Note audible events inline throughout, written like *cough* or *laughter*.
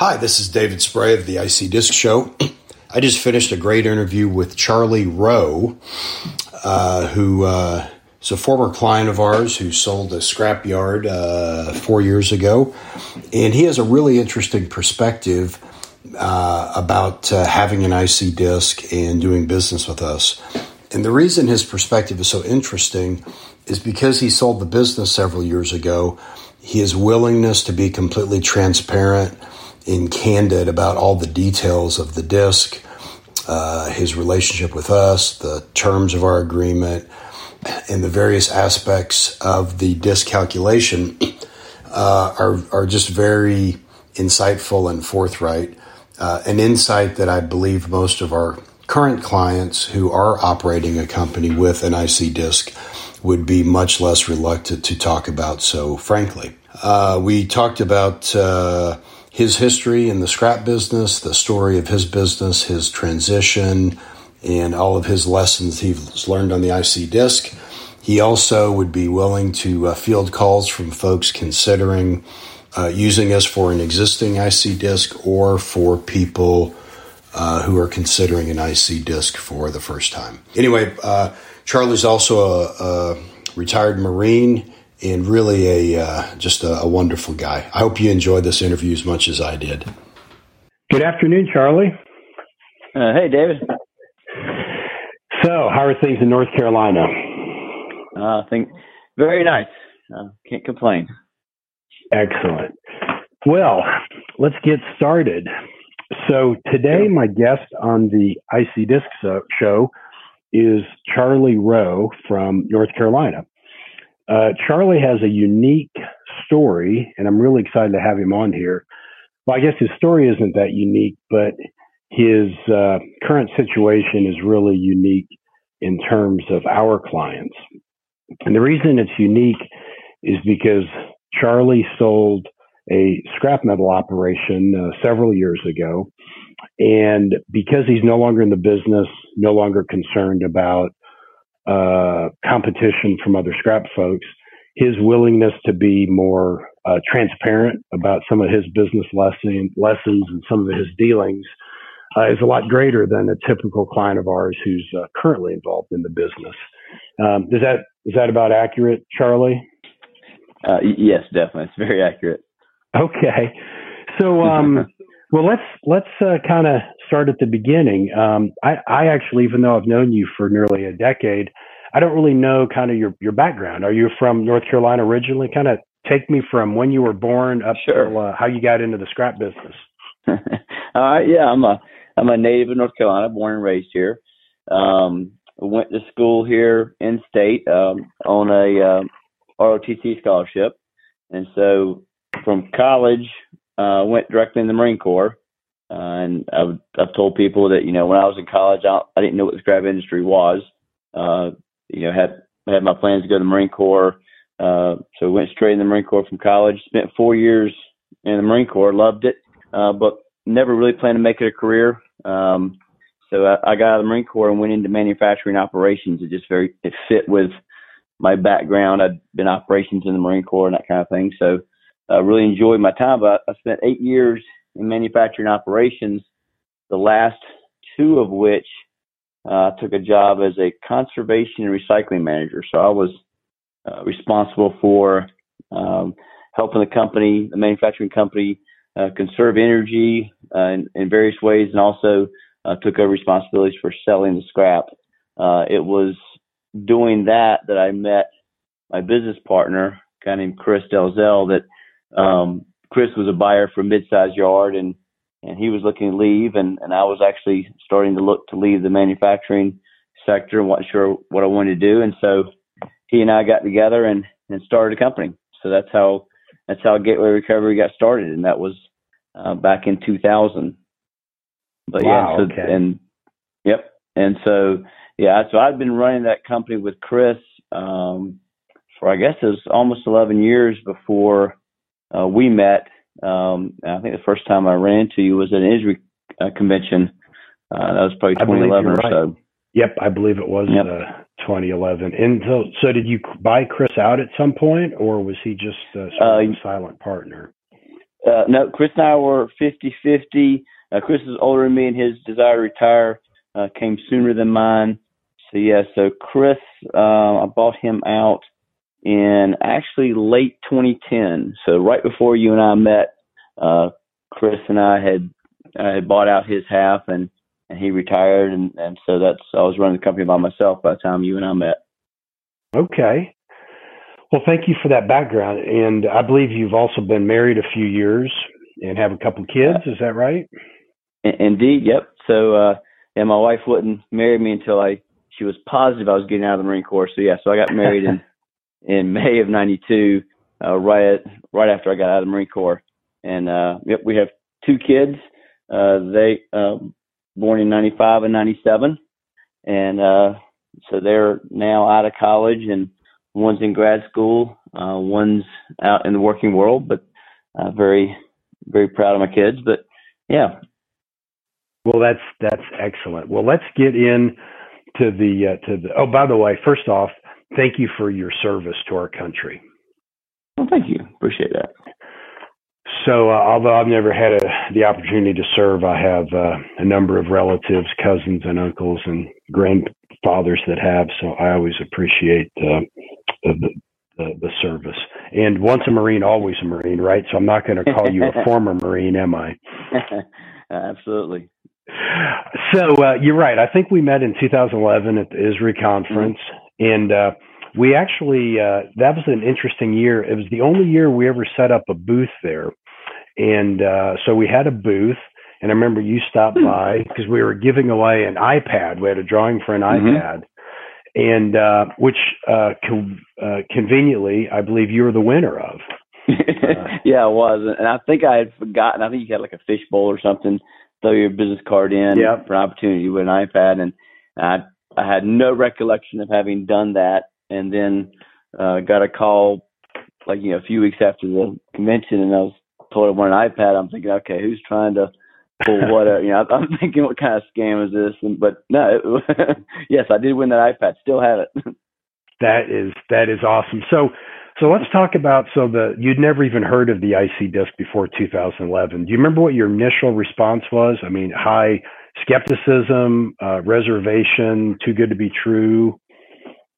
Hi, this is David Spray of the IC Disc Show. *clears throat* I just finished a great interview with Charlie Rowe, uh, who uh, is a former client of ours who sold a scrapyard uh, four years ago. And he has a really interesting perspective uh, about uh, having an IC disc and doing business with us. And the reason his perspective is so interesting is because he sold the business several years ago. His willingness to be completely transparent and candid about all the details of the disc, uh, his relationship with us, the terms of our agreement, and the various aspects of the disc calculation *clears throat* uh, are, are just very insightful and forthright. Uh, an insight that I believe most of our current clients who are operating a company with an IC disc would be much less reluctant to talk about so frankly. Uh, we talked about uh, his history in the scrap business, the story of his business, his transition, and all of his lessons he's learned on the IC disc. He also would be willing to uh, field calls from folks considering uh, using us for an existing IC disc or for people uh, who are considering an IC disc for the first time. Anyway, uh, Charlie's also a, a, retired Marine and really a uh, just a, a wonderful guy. I hope you enjoyed this interview as much as I did. Good afternoon, Charlie. Uh, hey, David. So, how are things in North Carolina? Uh, I think very nice. Uh, can't complain. Excellent. Well, let's get started. So today, my guest on the IC Disc show is Charlie Rowe from North Carolina. Uh, Charlie has a unique story, and I'm really excited to have him on here. Well, I guess his story isn't that unique, but his uh, current situation is really unique in terms of our clients. And the reason it's unique is because Charlie sold a scrap metal operation uh, several years ago. And because he's no longer in the business, no longer concerned about uh, competition from other scrap folks, his willingness to be more uh, transparent about some of his business lesson, lessons and some of his dealings uh, is a lot greater than a typical client of ours who's uh, currently involved in the business. Um, is that is that about accurate, Charlie? Uh, yes, definitely. It's very accurate. Okay. So, um, *laughs* well, let's let's uh, kind of start at the beginning. Um, I, I actually, even though I've known you for nearly a decade, I don't really know kind of your your background. Are you from North Carolina originally? Kind of take me from when you were born up sure. to uh, how you got into the scrap business. All right. *laughs* Yeah, I'm a I'm a native of North Carolina, born and raised here. Um, went to school here in state um, on a um, ROTC scholarship, and so from college, uh, went directly in the Marine Corps. Uh, and I've, I've told people that, you know, when I was in college, I, I didn't know what the scrap industry was. Uh, you know, had, had my plans to go to the Marine Corps. Uh, so went straight in the Marine Corps from college, spent four years in the Marine Corps, loved it, uh, but never really planned to make it a career. Um, so I, I got out of the Marine Corps and went into manufacturing operations. It just very, it fit with my background. I'd been operations in the Marine Corps and that kind of thing. So I really enjoyed my time. But I spent eight years in manufacturing operations, the last two of which uh, took a job as a conservation and recycling manager. So I was uh, responsible for um, helping the company, the manufacturing company, uh, conserve energy uh, in, in, various ways, and also uh, took over responsibilities for selling the scrap. Uh, it was doing that that I met my business partner, a guy named Chris Delzell, that um, Chris was a buyer for a mid-sized yard, and and he was looking to leave, and and I was actually starting to look to leave the manufacturing sector and wasn't sure what I wanted to do, and so he and I got together and and started a company. So that's how that's how Gateway Recovery got started, and that was uh, back in 2000. But wow, yeah, so, okay. and yep, and so yeah, so I've been running that company with Chris um, for I guess it was almost 11 years before uh, we met. Um, I think the first time I ran into you was at an ISRI uh, convention. Uh, that was probably 2011 or right. so. Yep, I believe it was yep. uh, 2011. And so, so did you buy Chris out at some point, or was he just uh, sort of a silent partner? Uh, no, Chris and I were 50-50. Uh, Chris is older than me, and his desire to retire uh, came sooner than mine. So yeah, so Chris, uh, I bought him out in actually late 2010. So right before you and I met, uh, Chris and I had I had bought out his half, and and he retired, and and so that's I was running the company by myself by the time you and I met. Okay. Well, thank you for that background, and I believe you've also been married a few years and have a couple kids. Is that right? Indeed. Yep. So, uh, and my wife wouldn't marry me until I she was positive I was getting out of the Marine Corps. So yeah, so I got married in *laughs* in May of '92, uh, right right after I got out of the Marine Corps, and uh, yep, we have two kids. Uh, they uh, born in '95 and '97, and uh, so they're now out of college, and one's in grad school, uh, one's out in the working world. But uh, very very proud of my kids. But yeah. Well, that's that's excellent. Well, let's get in to the uh, to the. Oh, by the way, first off, thank you for your service to our country. Well, thank you. Appreciate that. So, uh, although I've never had a, the opportunity to serve, I have uh, a number of relatives, cousins, and uncles and grandfathers that have. So, I always appreciate uh, the, the, the service. And once a Marine, always a Marine, right? So, I'm not going to call you a *laughs* former Marine, am I? *laughs* Absolutely. So uh, you're right. I think we met in 2011 at the ISRI conference, mm-hmm. And uh, we actually uh, that was an interesting year. It was the only year we ever set up a booth there, and uh, so we had a booth. And I remember you stopped mm-hmm. by because we were giving away an iPad. We had a drawing for an mm-hmm. iPad, and uh, which uh, co- conveniently, I believe you were the winner of. *laughs* yeah, it was, and I think I had forgotten. I think you had like a fishbowl or something throw your business card in yep. for an opportunity with an iPad, and I I had no recollection of having done that, and then uh, got a call like you know a few weeks after the convention, and I was told I want an iPad. I'm thinking, okay, who's trying to pull what? you know, I'm *laughs* thinking, what kind of scam is this? And, but no, it, *laughs* yes, I did win that iPad. Still have it. *laughs* that is that is awesome. So so let's talk about so the you'd never even heard of the IC disc before 2011. Do you remember what your initial response was? I mean, high skepticism, uh, reservation, too good to be true.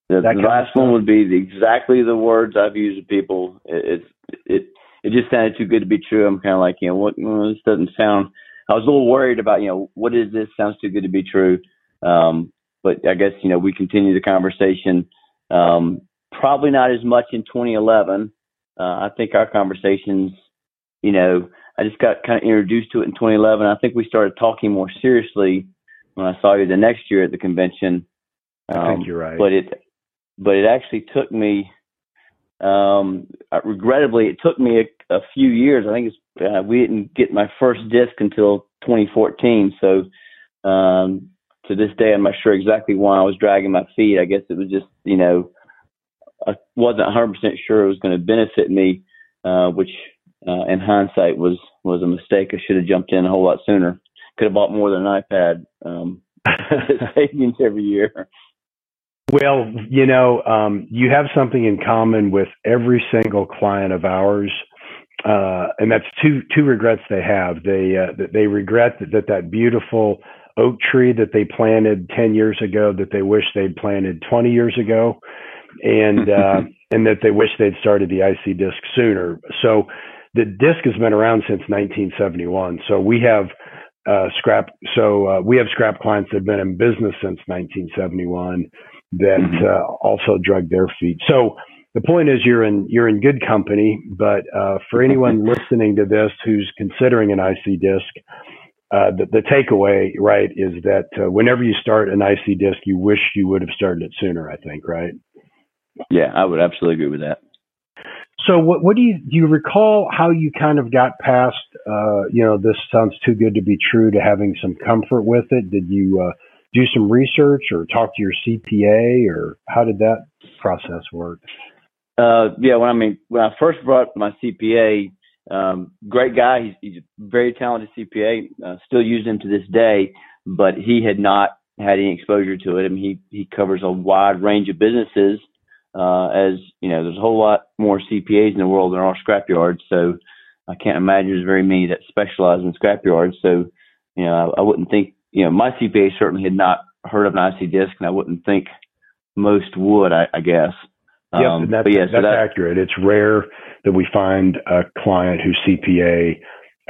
The, the last one would be the, exactly the words I've used to people. It, it it it just sounded too good to be true. I'm kind of like, you know, what well, this doesn't sound. I was a little worried about, you know, what is this? Sounds too good to be true. Um, but I guess you know we continue the conversation. Um, probably not as much in 2011. Uh, I think our conversations, you know, I just got kind of introduced to it in 2011. I think we started talking more seriously when I saw you the next year at the convention. Um, I think you're right. But it, but it actually took me. Um, regrettably, it took me a, a few years. I think it's uh, we didn't get my first disc until 2014. So um, to this day, I'm not sure exactly why I was dragging my feet. I guess it was just you know I wasn't 100% sure it was going to benefit me, uh, which uh, in hindsight was was a mistake. I should have jumped in a whole lot sooner. Could have bought more than an iPad. Um, *laughs* *laughs* savings every year. Well, you know, um, you have something in common with every single client of ours, uh, and that's two two regrets they have. They uh, they regret that, that that beautiful oak tree that they planted ten years ago that they wish they'd planted twenty years ago and *laughs* uh, and that they wish they'd started the IC disc sooner. So the disc has been around since 1971. So we have uh, scrap. So uh, we have scrap clients that have been in business since 1971 that mm-hmm. uh, also drug their feet. So the point is you're in you're in good company. But uh, for anyone listening to this who's considering an IC disc. Uh, the, the, takeaway, right, is that uh, whenever you start an IC disc, you wish you would have started it sooner. I think, right? Yeah, I would absolutely agree with that. So, what, what do you do? You recall how you kind of got past? Uh, you know, this sounds too good to be true. To having some comfort with it. Did you uh, do some research or talk to your CPA, or how did that process work? Uh, yeah, when I mean when I first brought my CPA, um, great guy. He's, he's a very talented CPA. Uh, still use him to this day, but he had not had any exposure to it. I mean, he he covers a wide range of businesses uh, as you know, there's a whole lot more CPAs in the world than are scrapyards. So I can't imagine there's very many that specialize in scrap yards. So, you know, I, I wouldn't think, you know, my CPA certainly had not heard of an IC disc, and I wouldn't think most would, I, I guess. Yep, um, that's, yeah, so that's that, accurate. It's rare that we find a client whose CPA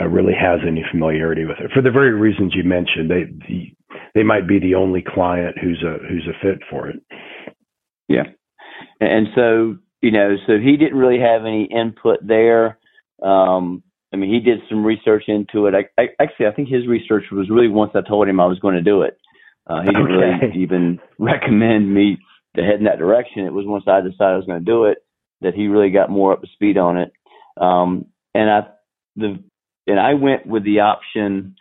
uh, really has any familiarity with it for the very reasons you mentioned. They the, they might be the only client who's a who's a fit for it. Yeah, and so you know, so he didn't really have any input there. Um, I mean, he did some research into it. I, I, actually, I think his research was really once I told him I was going to do it. Uh, he didn't okay. really even *laughs* recommend me to head in that direction. It was once I decided I was going to do it that he really got more up to speed on it. Um, and I, the, and I went with the option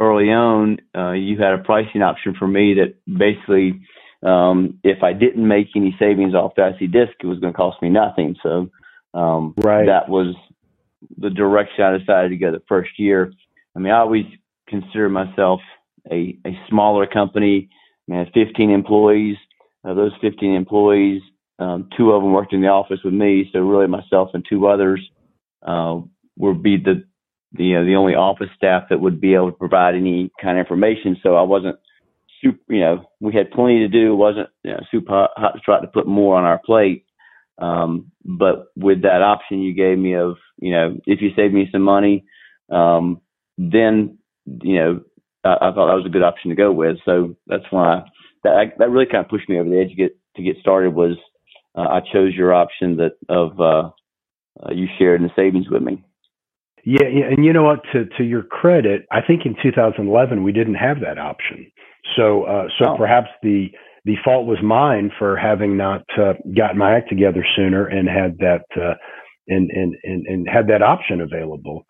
early on. Uh, you had a pricing option for me that basically um, if I didn't make any savings off the IC disc, it was going to cost me nothing. So um, right. that was the direction I decided to go the first year. I mean, I always consider myself a, a smaller company. I, mean, I had 15 employees. Uh, those 15 employees, um, two of them worked in the office with me. So really myself and two others uh, would be the, the, you know, the only office staff that would be able to provide any kind of information. So I wasn't – super, you know, we had plenty to do. It wasn't you know, super hot, hot to try to put more on our plate. Um, but with that option you gave me of, you know, if you save me some money, um, then, you know, I, I thought that was a good option to go with. So that's why that, that really kind of pushed me over the edge to get, to get started was, uh, I chose your option that of, uh, uh, you shared in the savings with me. Yeah, and you know what? To to your credit, I think in 2011 we didn't have that option. So, uh, so oh. perhaps the the fault was mine for having not uh, gotten my act together sooner and had that uh, and, and and and had that option available.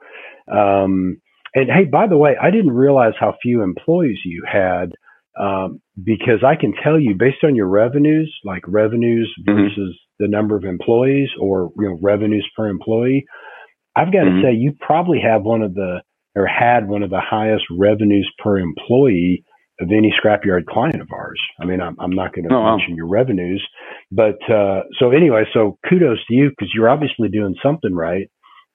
Um, and hey, by the way, I didn't realize how few employees you had um, because I can tell you based on your revenues, like revenues mm-hmm. versus the number of employees or you know revenues per employee. I've got mm-hmm. to say you probably have one of the or had one of the highest revenues per employee of any scrapyard client of ours. I mean, I'm, I'm not going to oh, mention wow. your revenues, but uh, so anyway, so kudos to you because you're obviously doing something right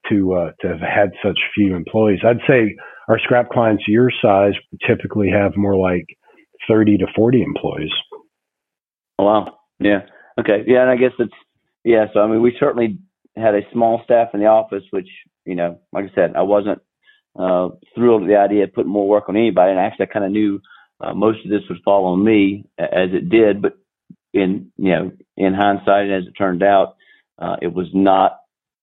to uh, to have had such few employees. I'd say our scrap clients your size typically have more like 30 to 40 employees. Oh, wow. Yeah. Okay. Yeah, and I guess it's yeah. So I mean, we certainly had a small staff in the office, which you know, like I said, I wasn't uh, thrilled with the idea of putting more work on anybody, and actually, I kind of knew uh, most of this would fall on me as it did, but in you know in hindsight, as it turned out, uh, it was not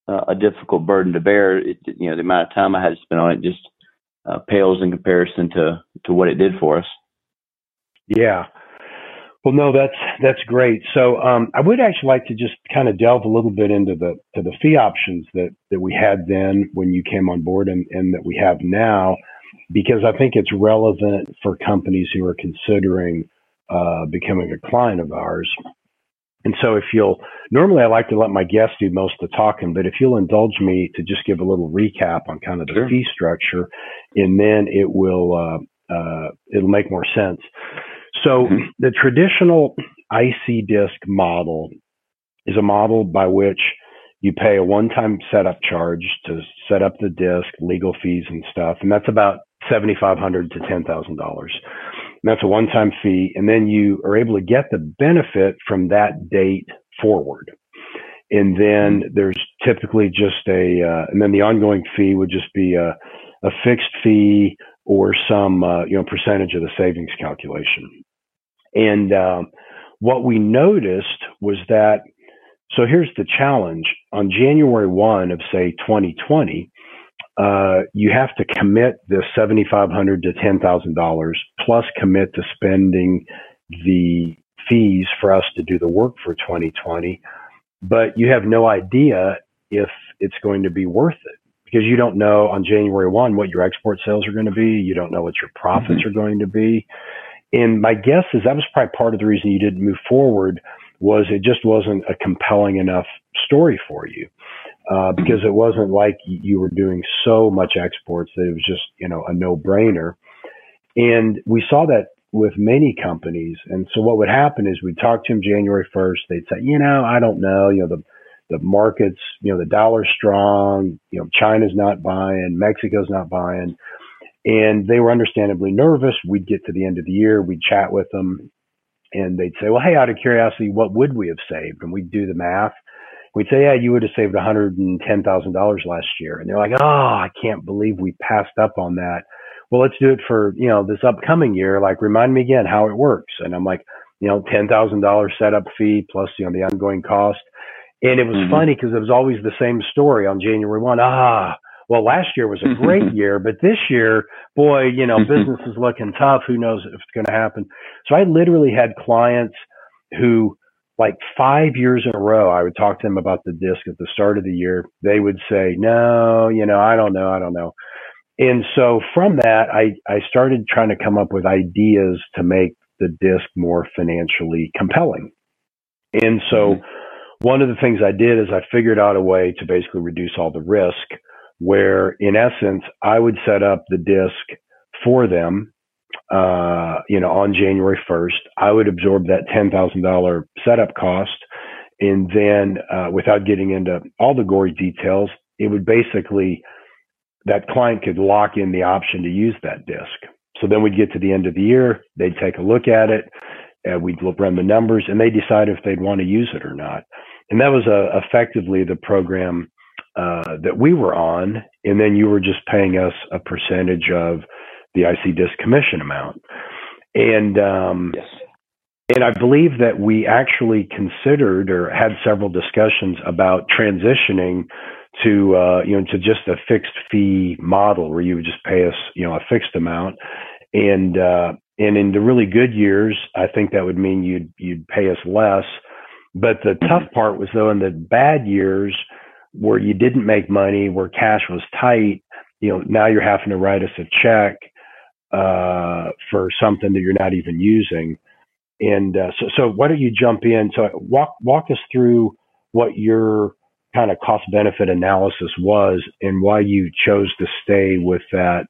uh, a difficult burden to bear. It, you know the amount of time I had to spend on it just uh, pales in comparison to to what it did for us. Yeah. Well, no, that's that's great. So um, I would actually like to just kind of delve a little bit into the to the fee options that that we had then when you came on board and, and that we have now because I think it's relevant for companies who are considering uh, becoming a client of ours. And so, if you'll, normally I like to let my guests do most of the talking, but if you'll indulge me to just give a little recap on kind of the sure. fee structure, and then it will uh, uh, it'll make more sense. So, mm-hmm. the traditional IC disc model is a model by which you pay a one-time setup charge to set up the disc, legal fees and stuff, and that's about 7,500 to $10,000. That's a one time fee. And then you are able to get the benefit from that date forward. And then there's typically just a, uh, and then the ongoing fee would just be a, a fixed fee or some, uh, you know, percentage of the savings calculation. And, um, what we noticed was that, so here's the challenge on January 1 of say 2020, uh, you have to commit the seventy five hundred to ten thousand dollars plus commit to spending the fees for us to do the work for 2020, but you have no idea if it's going to be worth it because you don't know on January 1 what your export sales are going to be. You don't know what your profits mm-hmm. are going to be. And my guess is that was probably part of the reason you didn't move forward was it just wasn't a compelling enough story for you uh, because it wasn't like you were doing so much exports that it was just you know a no brainer. And we saw that with many companies. And so what would happen is we'd talk to them January 1st. They'd say, you know, I don't know, you know, the, the markets, you know, the dollar's strong, you know, China's not buying, Mexico's not buying. And they were understandably nervous. We'd get to the end of the year, we'd chat with them, and they'd say, Well, hey, out of curiosity, what would we have saved? And we'd do the math. We'd say, Yeah, you would have saved $110,000 last year. And they're like, Oh, I can't believe we passed up on that. Well, let's do it for, you know, this upcoming year. Like, remind me again how it works. And I'm like, you know, $10,000 setup fee plus, you know, the ongoing cost. And it was mm-hmm. funny because it was always the same story on January 1. Ah, well, last year was a great *laughs* year, but this year, boy, you know, *laughs* business is looking tough. Who knows if it's going to happen? So I literally had clients who, like five years in a row, I would talk to them about the disc at the start of the year. They would say, no, you know, I don't know. I don't know. And so from that, I, I started trying to come up with ideas to make the disc more financially compelling. And so mm-hmm. one of the things I did is I figured out a way to basically reduce all the risk where in essence, I would set up the disc for them, uh, you know, on January 1st. I would absorb that $10,000 setup cost. And then, uh, without getting into all the gory details, it would basically, that client could lock in the option to use that disc. So then we'd get to the end of the year, they'd take a look at it, and we'd run the numbers, and they decide if they'd want to use it or not. And that was uh, effectively the program uh, that we were on, and then you were just paying us a percentage of the IC disc commission amount. And um, yes. and I believe that we actually considered or had several discussions about transitioning to uh, you know to just a fixed fee model where you would just pay us you know a fixed amount and uh, and in the really good years I think that would mean you'd you'd pay us less but the tough part was though in the bad years where you didn't make money where cash was tight you know now you're having to write us a check uh, for something that you're not even using and uh, so so why don't you jump in so walk walk us through what your kind of cost benefit analysis was and why you chose to stay with that,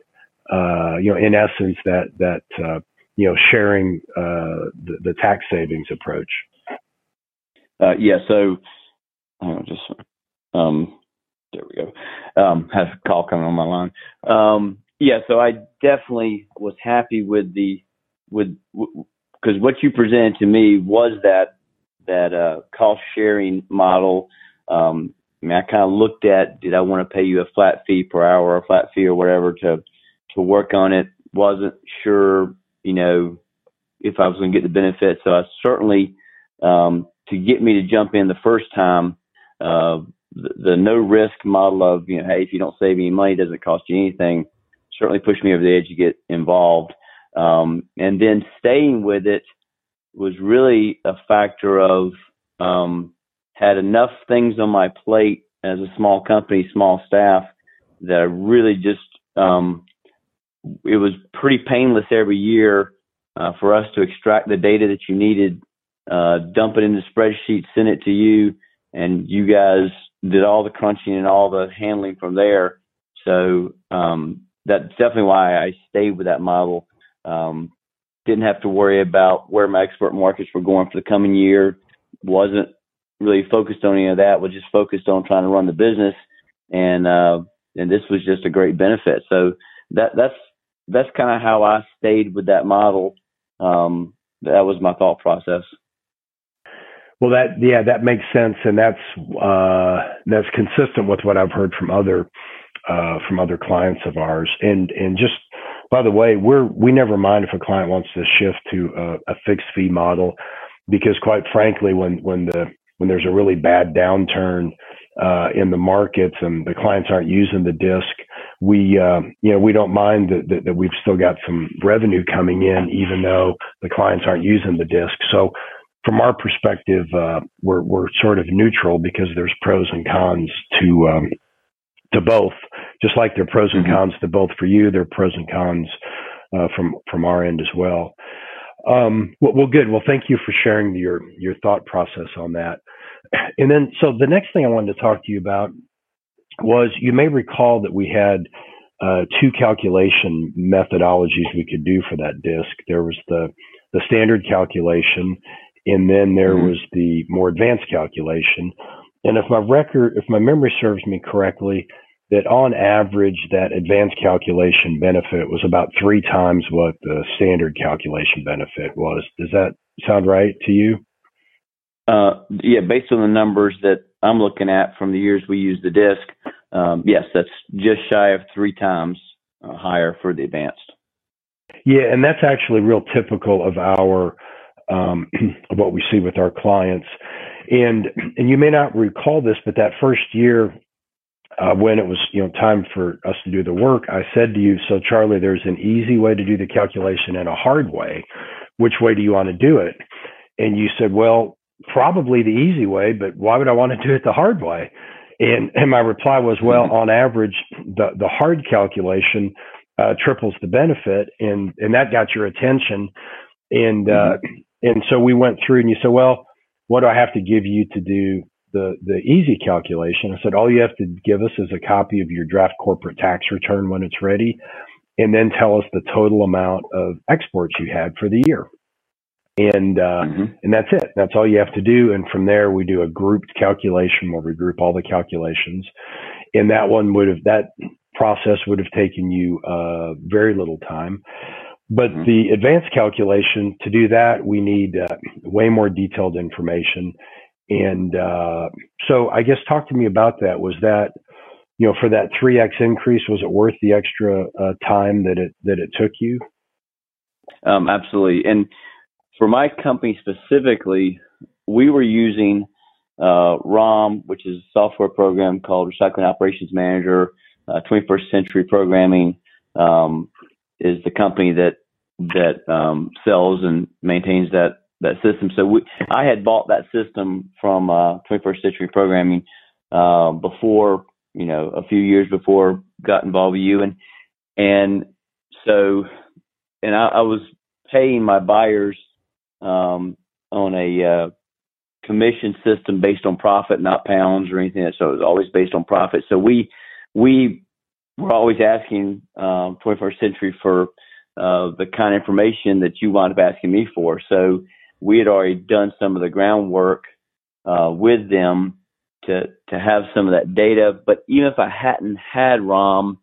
uh, you know, in essence, that, that, uh, you know, sharing, uh, the, the tax savings approach. Uh, yeah. So, on, just, um, there we go. Um, have a call coming on my line. Um, yeah. So I definitely was happy with the, with, because what you presented to me was that, that, uh, cost sharing model, um, I mean, I kind of looked at, did I want to pay you a flat fee per hour or a flat fee or whatever to, to work on it? Wasn't sure, you know, if I was going to get the benefit. So I certainly, um, to get me to jump in the first time, uh, the, the no risk model of, you know, hey, if you don't save any money, it doesn't cost you anything, certainly pushed me over the edge to get involved. Um, and then staying with it was really a factor of, um, had enough things on my plate as a small company, small staff, that I really just um, it was pretty painless every year uh, for us to extract the data that you needed, uh, dump it into spreadsheets, send it to you, and you guys did all the crunching and all the handling from there. So um, that's definitely why I stayed with that model. Um, didn't have to worry about where my export markets were going for the coming year. wasn't really focused on any of that. Was just focused on trying to run the business, and uh, and this was just a great benefit. So that that's that's kind of how I stayed with that model. Um, that was my thought process. Well, that yeah, that makes sense, and that's uh, that's consistent with what I've heard from other uh, from other clients of ours. And and just by the way, we're we never mind if a client wants to shift to a, a fixed fee model, because quite frankly, when when the when there's a really bad downturn uh, in the markets and the clients aren't using the disc, we uh, you know we don't mind that, that, that, we've still got some revenue coming in, even though the clients aren't using the disc. So from our perspective, uh, we're we're sort of neutral because there's pros and cons to um, to both. Just like there are pros and mm-hmm. cons to both for you, there are pros and cons uh, from from our end as well. Um, well, well, good. Well, thank you for sharing your your thought process on that. *clears throat* And then, so the next thing I wanted to talk to you about was you may recall that we had uh, two calculation methodologies we could do for that disc. There was the the standard calculation, and then there mm-hmm. was the more advanced calculation. and if my record, if my memory serves me correctly, that on average that advanced calculation benefit was about three times what the standard calculation benefit was. Does that sound right to you? Uh, yeah, based on the numbers that I'm looking at from the years we use the disc, um, yes, that's just shy of three times uh, higher for the advanced. Yeah, and that's actually real typical of our um, *clears throat* of what we see with our clients. And and you may not recall this, but that first year uh, when it was you know time for us to do the work, I said to you, so Charlie, there's an easy way to do the calculation and a hard way. Which way do you want to do it? And you said, well, probably the easy way, but why would I want to do it the hard way? And and my reply was, well, *laughs* on average, the the hard calculation uh, triples the benefit, and and that got your attention. And uh, mm-hmm. and so we went through, and you said, well, what do I have to give you to do the the easy calculation? I said, all you have to give us is a copy of your draft corporate tax return when it's ready, and then tell us the total amount of exports you had for the year. And uh, mm-hmm. and that's it. That's all you have to do. And from there, we do a grouped calculation where we group all the calculations. And that one would have that process would have taken you uh, very little time. But mm-hmm. the advanced calculation, to do that, we need uh, way more detailed information. And uh, so I guess talk to me about that. Was that, you know, for that 3X increase, was it worth the extra uh, time that it, that it took you? Um, absolutely. And for my company specifically, we were using uh, ROM, which is a software program called Recycling Operations Manager. Uh, 21st Century Programming um, is the company that that um, sells and maintains that that system. So we, I had bought that system from uh, 21st Century Programming uh, before, you know, a few years before got involved with you, and and so and I, I was paying my buyers um, on a uh, commission system based on profit, not pounds or anything. So it was always based on profit. So we we were always asking um, 21st Century for uh, the kind of information that you wound up asking me for. So we had already done some of the groundwork uh, with them to to have some of that data. But even if I hadn't had ROM,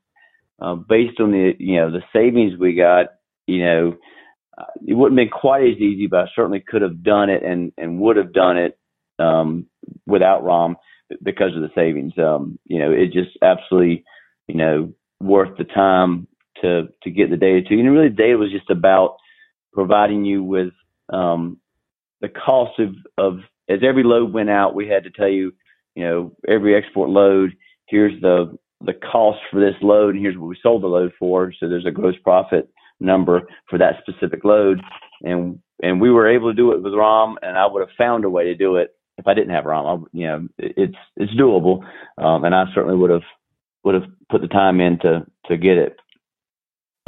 uh, based on the you know the savings we got, you know, it wouldn't have been quite as easy, but I certainly could have done it and and would have done it um, without ROM because of the savings. Um, you know, it just absolutely you know worth the time to to get the data to you. And really, the data was just about providing you with um, the cost of of as every load went out, we had to tell you, you know, every export load. Here's the the cost for this load, and here's what we sold the load for. So there's a gross profit number for that specific load, and and we were able to do it with ROM, and I would have found a way to do it if I didn't have ROM. I, you know, it's it's doable, um, and I certainly would have would have put the time in to to get it.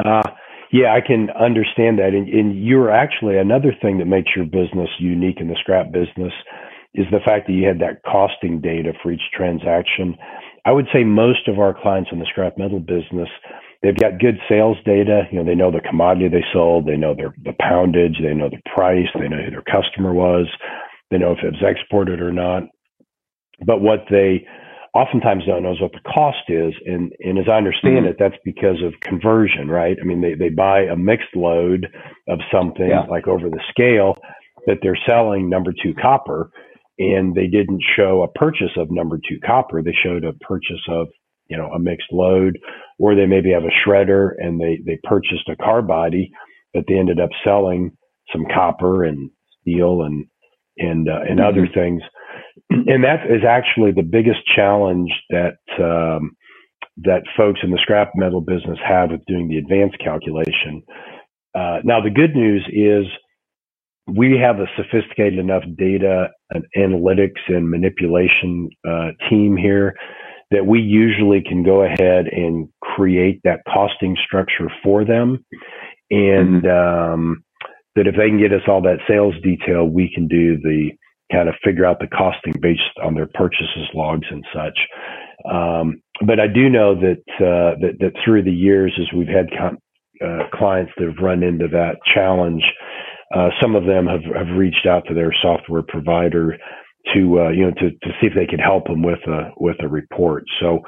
Uh, yeah, I can understand that. And, and you're actually another thing that makes your business unique in the scrap business is the fact that you had that costing data for each transaction. I would say most of our clients in the scrap metal business, they've got good sales data. You know, they know the commodity they sold, they know their the poundage, they know the price, they know who their customer was, they know if it was exported or not. But what they oftentimes don't know what the cost is. And, and as I understand mm-hmm. it, that's because of conversion, right? I mean, they, they buy a mixed load of something yeah. like over the scale that they're selling number two copper and they didn't show a purchase of number two copper. They showed a purchase of, you know, a mixed load or they maybe have a shredder and they, they purchased a car body, but they ended up selling some copper and steel and, and, uh, and mm-hmm. other things and that is actually the biggest challenge that um, that folks in the scrap metal business have with doing the advanced calculation. Uh, now, the good news is we have a sophisticated enough data and analytics and manipulation uh, team here that we usually can go ahead and create that costing structure for them. And mm-hmm. um, that if they can get us all that sales detail, we can do the kind of figure out the costing based on their purchases logs and such. Um, but I do know that, uh, that, that through the years, as we've had con- uh, clients that have run into that challenge, uh, some of them have, have reached out to their software provider to uh, you know to to see if they could help them with a with a report. So,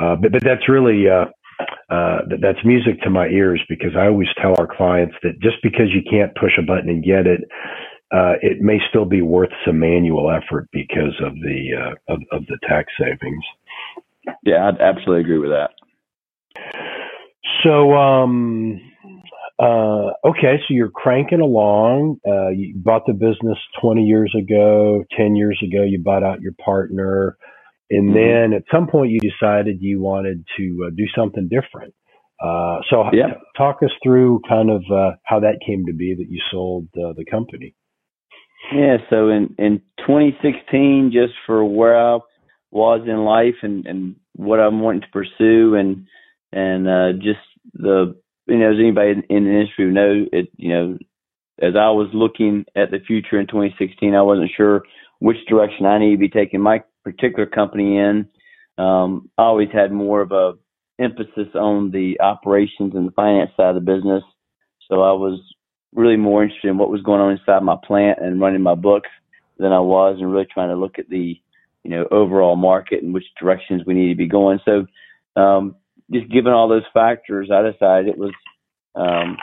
uh, but but that's really uh, uh, that's music to my ears because I always tell our clients that just because you can't push a button and get it, uh, it may still be worth some manual effort because of the uh, of, of the tax savings. Yeah, I'd absolutely agree with that. So, um, uh, okay, so you're cranking along. Uh, you bought the business 20 years ago, 10 years ago, you bought out your partner. And mm-hmm. then at some point you decided you wanted to uh, do something different. Uh, so yeah. talk us through kind of uh, how that came to be that you sold uh, the company. Yeah, so in, in 2016, just for where I was in life and, and what I'm wanting to pursue and, and uh, just the you know, as anybody in the industry would know, it, you know, as I was looking at the future in 2016, I wasn't sure which direction I needed to be taking my particular company in. Um, I always had more of a emphasis on the operations and the finance side of the business. So I was really more interested in what was going on inside my plant and running my books than I was and really trying to look at the, you know, overall market and which directions we need to be going. So, um, just given all those factors, I decided it was um,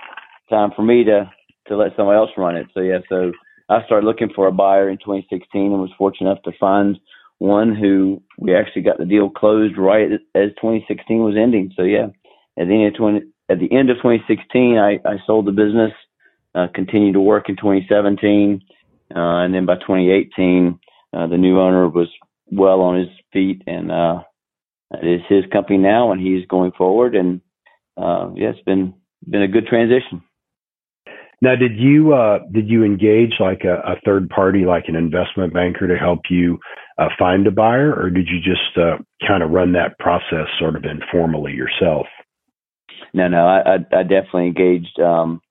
time for me to to let somebody else run it. So yeah, so I started looking for a buyer in 2016 and was fortunate enough to find one who we actually got the deal closed right as 2016 was ending. So yeah, at the end of 20 at the end of 2016, I, I sold the business, uh, continued to work in 2017, uh, and then by 2018, uh, the new owner was well on his feet and uh, it is his company now, and he's going forward. And uh, yeah, it's been been a good transition. Now, did you uh, did you engage like a, a, third party, like an investment banker, to help you uh, find a buyer, or did you just uh, kind of run that process sort of informally yourself? No, no, I, I, I definitely engaged. Um,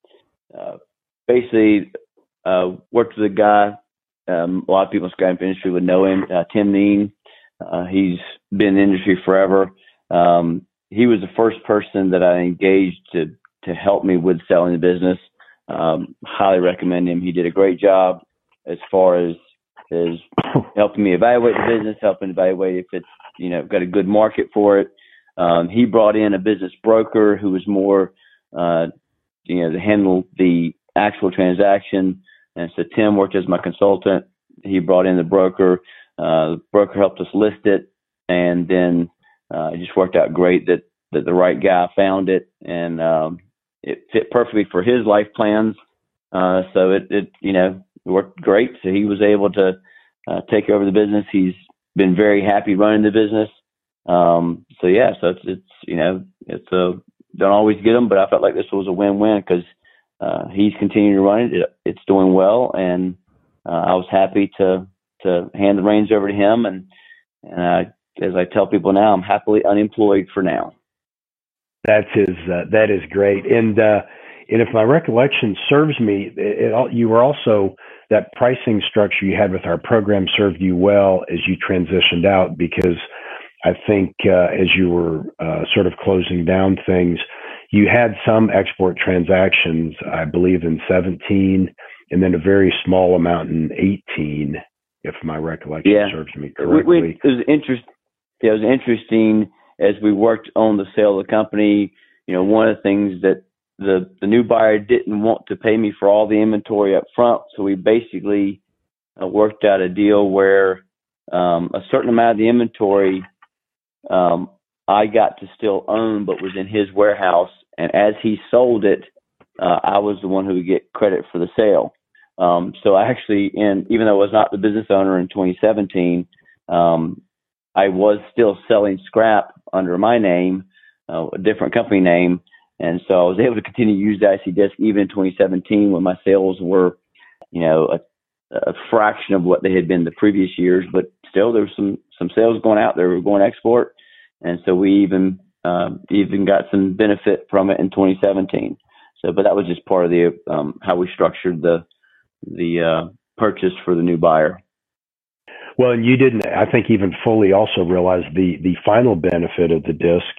uh, basically, uh, worked with a guy. Um, a lot of people in the scrap industry would know him, uh, Tim Neen. Uh, he's been in the industry forever. Um, he was the first person that I engaged to to help me with selling the business. Um, highly recommend him. He did a great job as far as as *coughs* helping me evaluate the business, helping evaluate if it's you know got a good market for it. Um, he brought in a business broker who was more uh, you know to handle the actual transaction, and so Tim worked as my consultant. He brought in the broker uh, the broker helped us list it, and then uh, it just worked out great that that the right guy found it, and um, it fit perfectly for his life plans. Uh, so it, it, you know, worked great. So he was able to uh, take over the business. He's been very happy running the business. Um, so yeah, so it's, it's, you know, it's a, don't always get them, but I felt like this was a win-win because, uh, he's continuing to run it. it it's doing well. And, uh, I was happy to, to hand the reins over to him. And, and uh, as I tell people now, I'm happily unemployed for now. That is uh, that is great. And uh, and if my recollection serves me, it, it, you were also that pricing structure you had with our program served you well as you transitioned out because I think uh, as you were uh, sort of closing down things, you had some export transactions, I believe in 17, and then a very small amount in 18 if my recollection yeah. serves me correctly. We, we, it was interesting. Yeah, it was interesting as we worked on the sale of the company. You know, one of the things that the the new buyer didn't want to pay me for all the inventory up front, so we basically uh, worked out a deal where um, a certain amount of the inventory um, I got to still own, but was in his warehouse, and as he sold it, uh, I was the one who would get credit for the sale. Um, so I actually, in even though I was not the business owner in 2017, um, I was still selling scrap under my name, uh, a different company name, and so I was able to continue to use the IC disc even in 2017 when my sales were, you know, a, a fraction of what they had been the previous years, but still there was some some sales going out. There, were going export, and so we even um, even got some benefit from it in 2017. So, but that was just part of the um, how we structured the the uh, purchase for the new buyer. Well, and you didn't, I think, even fully also realize the the final benefit of the disc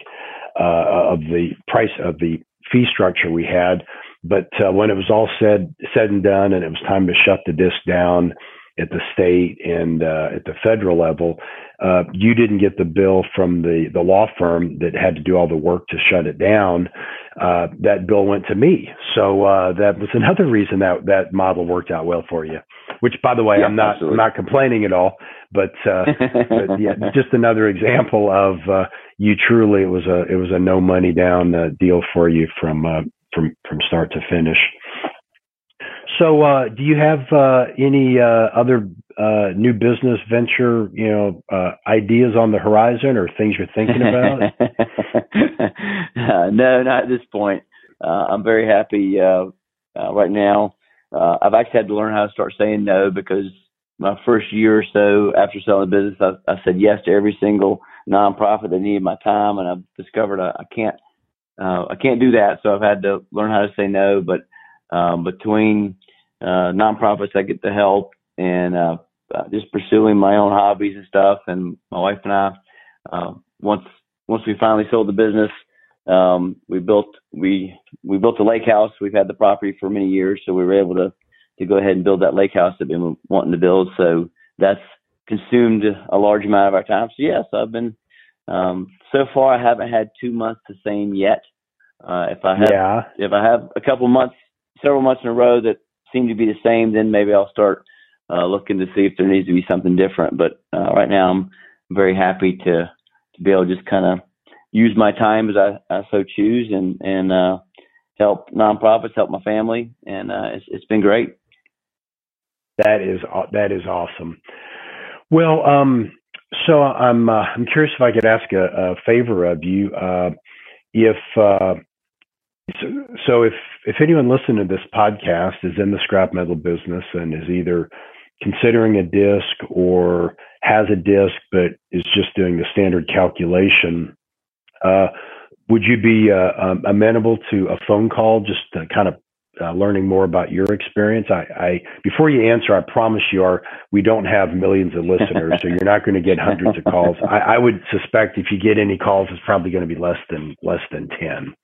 uh, of the price of the fee structure we had. But uh, when it was all said said and done, and it was time to shut the disc down, at the state and uh, at the federal level, uh, you didn't get the bill from the the law firm that had to do all the work to shut it down. Uh, that bill went to me, so uh, that was another reason that that model worked out well for you. Which, by the way, yeah, I'm not absolutely. I'm not complaining at all, but, uh, but yeah, *laughs* just another example of uh, you truly it was a it was a no money down uh, deal for you from uh, from from start to finish. So, uh, do you have uh, any uh, other uh, new business venture, you know, uh, ideas on the horizon or things you're thinking about? Uh, *laughs* no, not at this point. I'm very happy right now. I've actually had to learn how to start saying no because my first year or so after selling the business, I, I said yes to every single nonprofit that needed my time, and I've discovered I, I can't I can't do that. So I've had to learn how to say no. But um, between uh, nonprofits I get to help and uh, uh, just pursuing my own hobbies and stuff. And my wife and I, uh, once once we finally sold the business, um, we built we we built a lake house. We've had the property for many years, so we were able to to go ahead and build that lake house that we've been wanting to build. So that's consumed a large amount of our time. So yes, I've been um, so far I haven't had two months the same yet. Uh, if I have yeah. if I have a couple months, several months in a row that seem to be the same, then maybe I'll start uh, looking to see if there needs to be something different. But uh, right now, I'm very happy to to be able to just kind of use my time as I, I so choose and and uh, help nonprofits, help my family, and uh, it's it's been great. That is that is awesome. Well, um, so I'm uh, I'm curious if I could ask a, a favor of you. Uh, if uh, so, so if if anyone listening to this podcast is in the scrap metal business and is either considering a disc or has a disc but is just doing the standard calculation, uh, would you be uh, um, amenable to a phone call just to kind of uh, learning more about your experience? I, I, before you answer, I promise you, are we don't have millions of listeners, so you're not going to get hundreds of calls. I, I would suspect if you get any calls, it's probably going to be less than less than ten.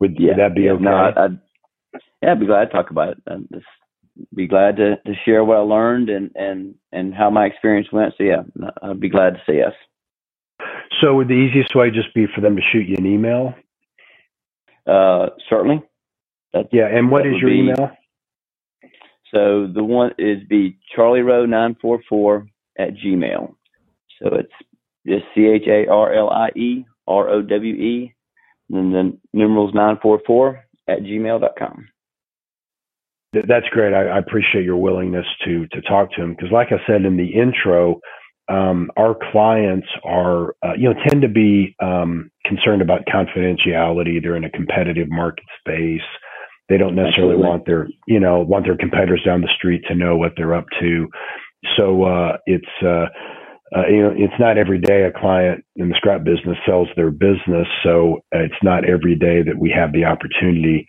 Would, yeah, would that be yeah, okay? No, I'd, I'd, yeah, I'd be glad to talk about it. I'd just be glad to, to share what I learned and, and, and how my experience went. So yeah, I'd be glad to say yes. So would the easiest way just be for them to shoot you an email? Uh, certainly. Yeah, and what is your be, email? So the one is be Charlie Rowe nine four four at Gmail. So it's just C H A R L I E R O W E and then numerals 944 at gmail.com. That's great. I, I appreciate your willingness to to talk to him because, like I said in the intro, um, our clients are uh, you know tend to be um, concerned about confidentiality. They're in a competitive market space. They don't necessarily Absolutely. want their you know want their competitors down the street to know what they're up to. So uh, it's uh, uh, you know, it's not every day a client in the scrap business sells their business. So uh, it's not every day that we have the opportunity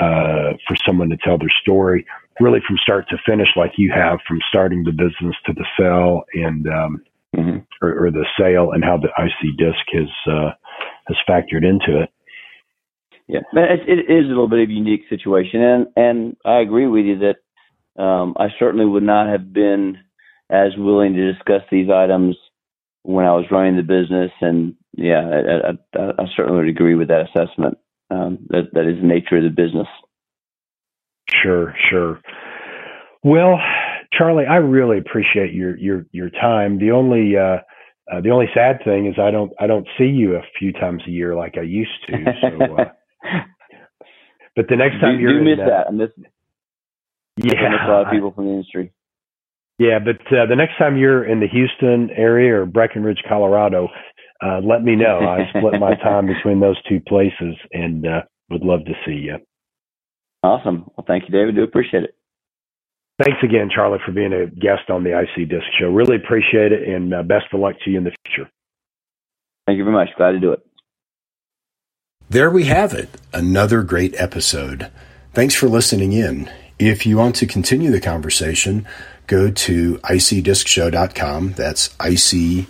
uh, for someone to tell their story, really from start to finish, like you have, from starting the business to the sale and um, mm-hmm. or, or, the sale, and how the IC disc has uh, has factored into it. Yeah, it, it is a little bit of a unique situation, and and I agree with you that um, I certainly would not have been as willing to discuss these items when I was running the business. And yeah, I, I, I certainly would agree with that assessment. Um, that that is the nature of the business. Sure, sure. Well, Charlie, I really appreciate your your your time. The only uh, uh, the only sad thing is I don't I don't see you a few times a year like I used to. So, uh, *laughs* but the next time do, you're do miss in, that, I miss. Yeah, I miss a lot of people from the industry. Yeah, but uh, the next time you're in the Houston area or Breckenridge, Colorado, uh, let me know. I *laughs* split my time between those two places and uh, would love to see you. Awesome. Well, thank you, David. Do appreciate it. Thanks again, Charlie, for being a guest on the IC Disc Show. Really appreciate it, and uh, best of luck to you in the future. Thank you very much. Glad to do it. There we have it. Another great episode. Thanks for listening in. If you want to continue the conversation, go to icdiscshow.com. That's ic-disc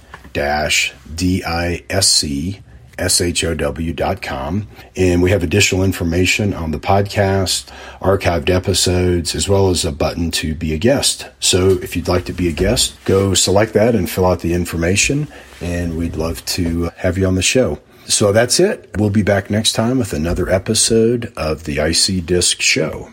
show.com. And we have additional information on the podcast, archived episodes, as well as a button to be a guest. So if you'd like to be a guest, go select that and fill out the information, and we'd love to have you on the show. So that's it. We'll be back next time with another episode of the IC Disc Show.